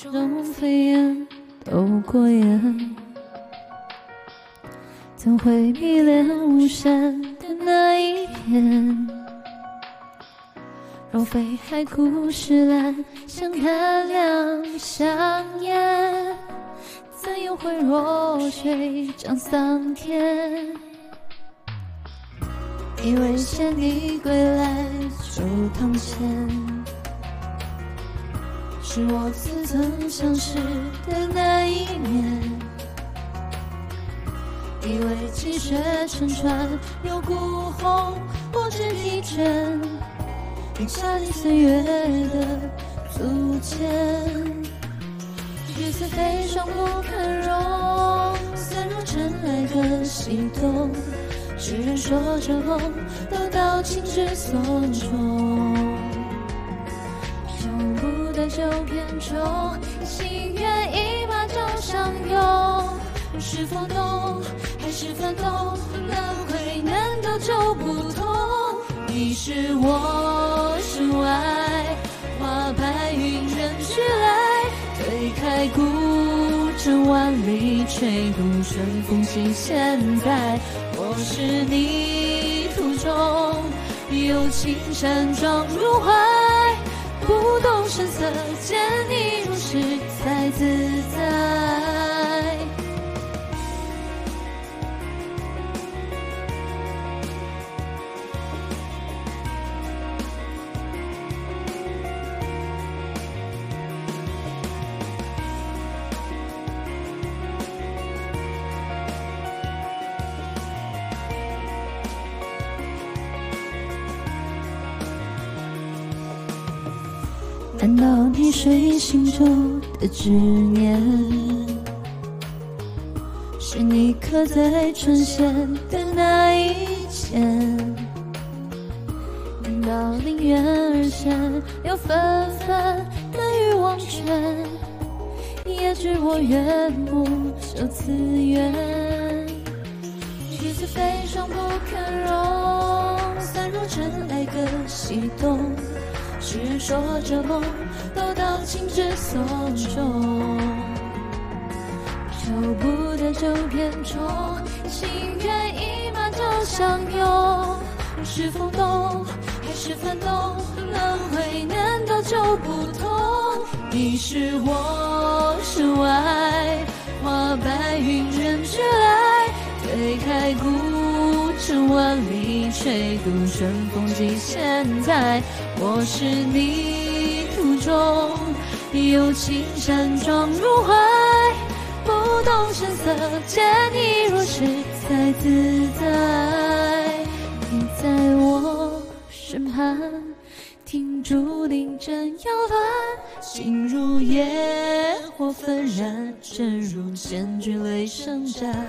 中飞燕都过眼，怎会迷恋巫山的那一片？若非海枯石烂，相看两相厌，怎又会弱水涨桑田？以为见你归来就堂前，是我似曾相识的那一面。以为积雪成川有孤鸿不知疲倦，留下你岁月的足迹。橘色飞霜不肯容，散入尘埃的悸动。痴人说着梦都到情之所钟，就偏重，心愿一马就相拥。是否懂，还是反动？轮回难道就不同？你是我身外，花白云人去来，推开孤城万里，吹渡春风行。现在。我是你途中有青山撞入怀，不动声色见你如是才自在。难道你睡心中的执念，是你刻在唇线的那一剑？难道宁愿而现又纷纷的欲望圈，也知我缘木就此缘？橘子飞霜不堪容，散入尘埃的悸动。世人说这梦都到情之所钟，求不得就偏宠，心愿一马就相拥。是风动还是幡动？轮回难道就不同？你是我身外，花白云人去来，推开孤城万里，吹渡春风几千载。我是你途中有青山撞入怀，不动声色见你如是才自在。你在我身畔，听竹林正摇乱，心如野火纷燃，正如千军雷声战。